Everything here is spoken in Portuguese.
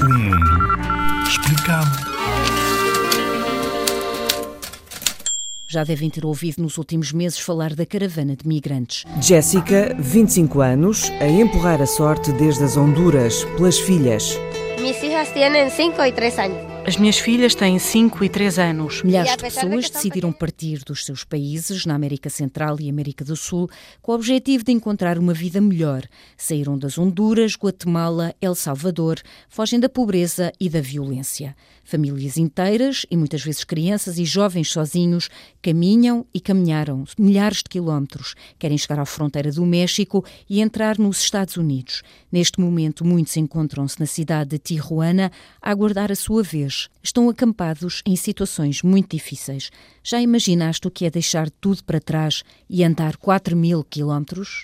O mundo explicado. Já devem ter ouvido nos últimos meses falar da caravana de migrantes. Jéssica, 25 anos, a empurrar a sorte desde as Honduras pelas filhas. Mis hijas tienen 5 y 3 años. As minhas filhas têm 5 e 3 anos. Milhares de pessoas decidiram partir dos seus países, na América Central e América do Sul, com o objetivo de encontrar uma vida melhor. Saíram das Honduras, Guatemala, El Salvador, fogem da pobreza e da violência. Famílias inteiras, e muitas vezes crianças e jovens sozinhos, caminham e caminharam milhares de quilómetros. Querem chegar à fronteira do México e entrar nos Estados Unidos. Neste momento, muitos encontram-se na cidade de Tijuana a aguardar a sua vez. Estão acampados em situações muito difíceis. Já imaginaste o que é deixar tudo para trás e andar 4 mil quilómetros?